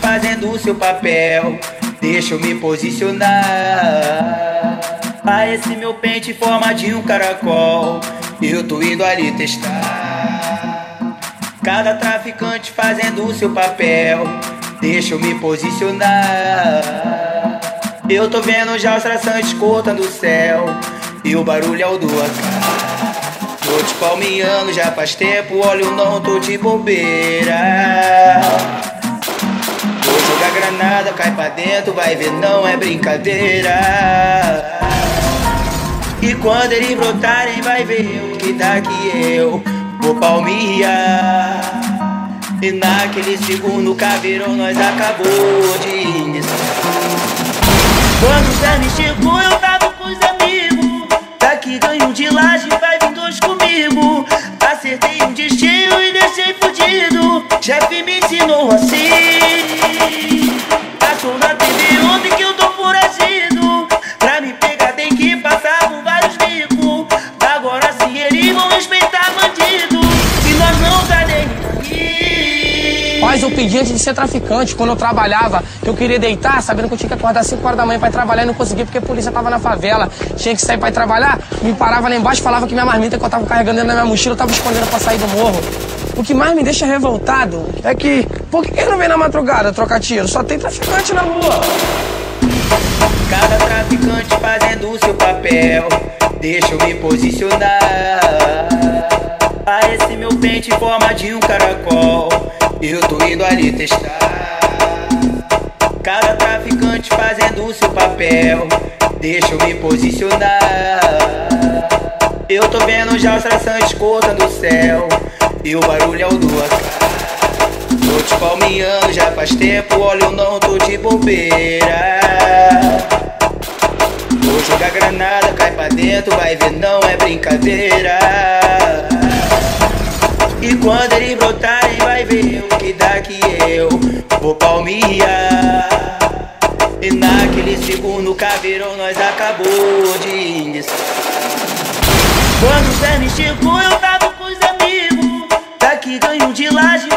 fazendo o seu papel. Deixa eu me posicionar. A esse meu pente em forma de um caracol. Eu tô indo ali testar. Cada traficante fazendo o seu papel. Deixa eu me posicionar. Eu tô vendo já os traçantes cortando o céu. E o barulho é o do AK. Tô te palmeando já faz tempo, olha eu não tô de bobeira. Granada, cai pra dentro, vai ver, não é brincadeira. E quando eles brotarem, vai ver o que daqui eu vou palmear. E naquele segundo caveirão nós acabou de iniciar. Quando o me chegou, eu tava com os amigos. Daqui ganho de laje, vai vir dois comigo. Acertei um destino e deixei fudido. Chefe me ensinou assim. Mas eu pedi antes de ser traficante, quando eu trabalhava, que eu queria deitar, sabendo que eu tinha que acordar às 5 horas da manhã ir trabalhar e não conseguia porque a polícia tava na favela. Tinha que sair ir trabalhar, me parava lá embaixo, falava que minha marmita que eu tava carregando dentro da minha mochila eu tava escondendo pra sair do morro. O que mais me deixa revoltado é que, por que não vem na madrugada trocar tiro? Só tem traficante na rua. Cada traficante fazendo o seu papel. Deixa eu me posicionar. A esse meu pente em forma de um caracol. Eu tô indo ali testar. Cada traficante fazendo o seu papel. Deixa eu me posicionar. Eu tô vendo já os traçantes cortando o céu. E o barulho é o do AK. Tô te palmeando já faz tempo, olha eu não tô de bobeira. Vou jogar granada, cai pra dentro, vai ver, não é brincadeira. E quando eles brotarem, vai ver o que daqui eu vou palmear. E naquele segundo caveirão nós acabou de. Quando o Zé me chegou, eu tava com os amigos. Daqui ganho de laje,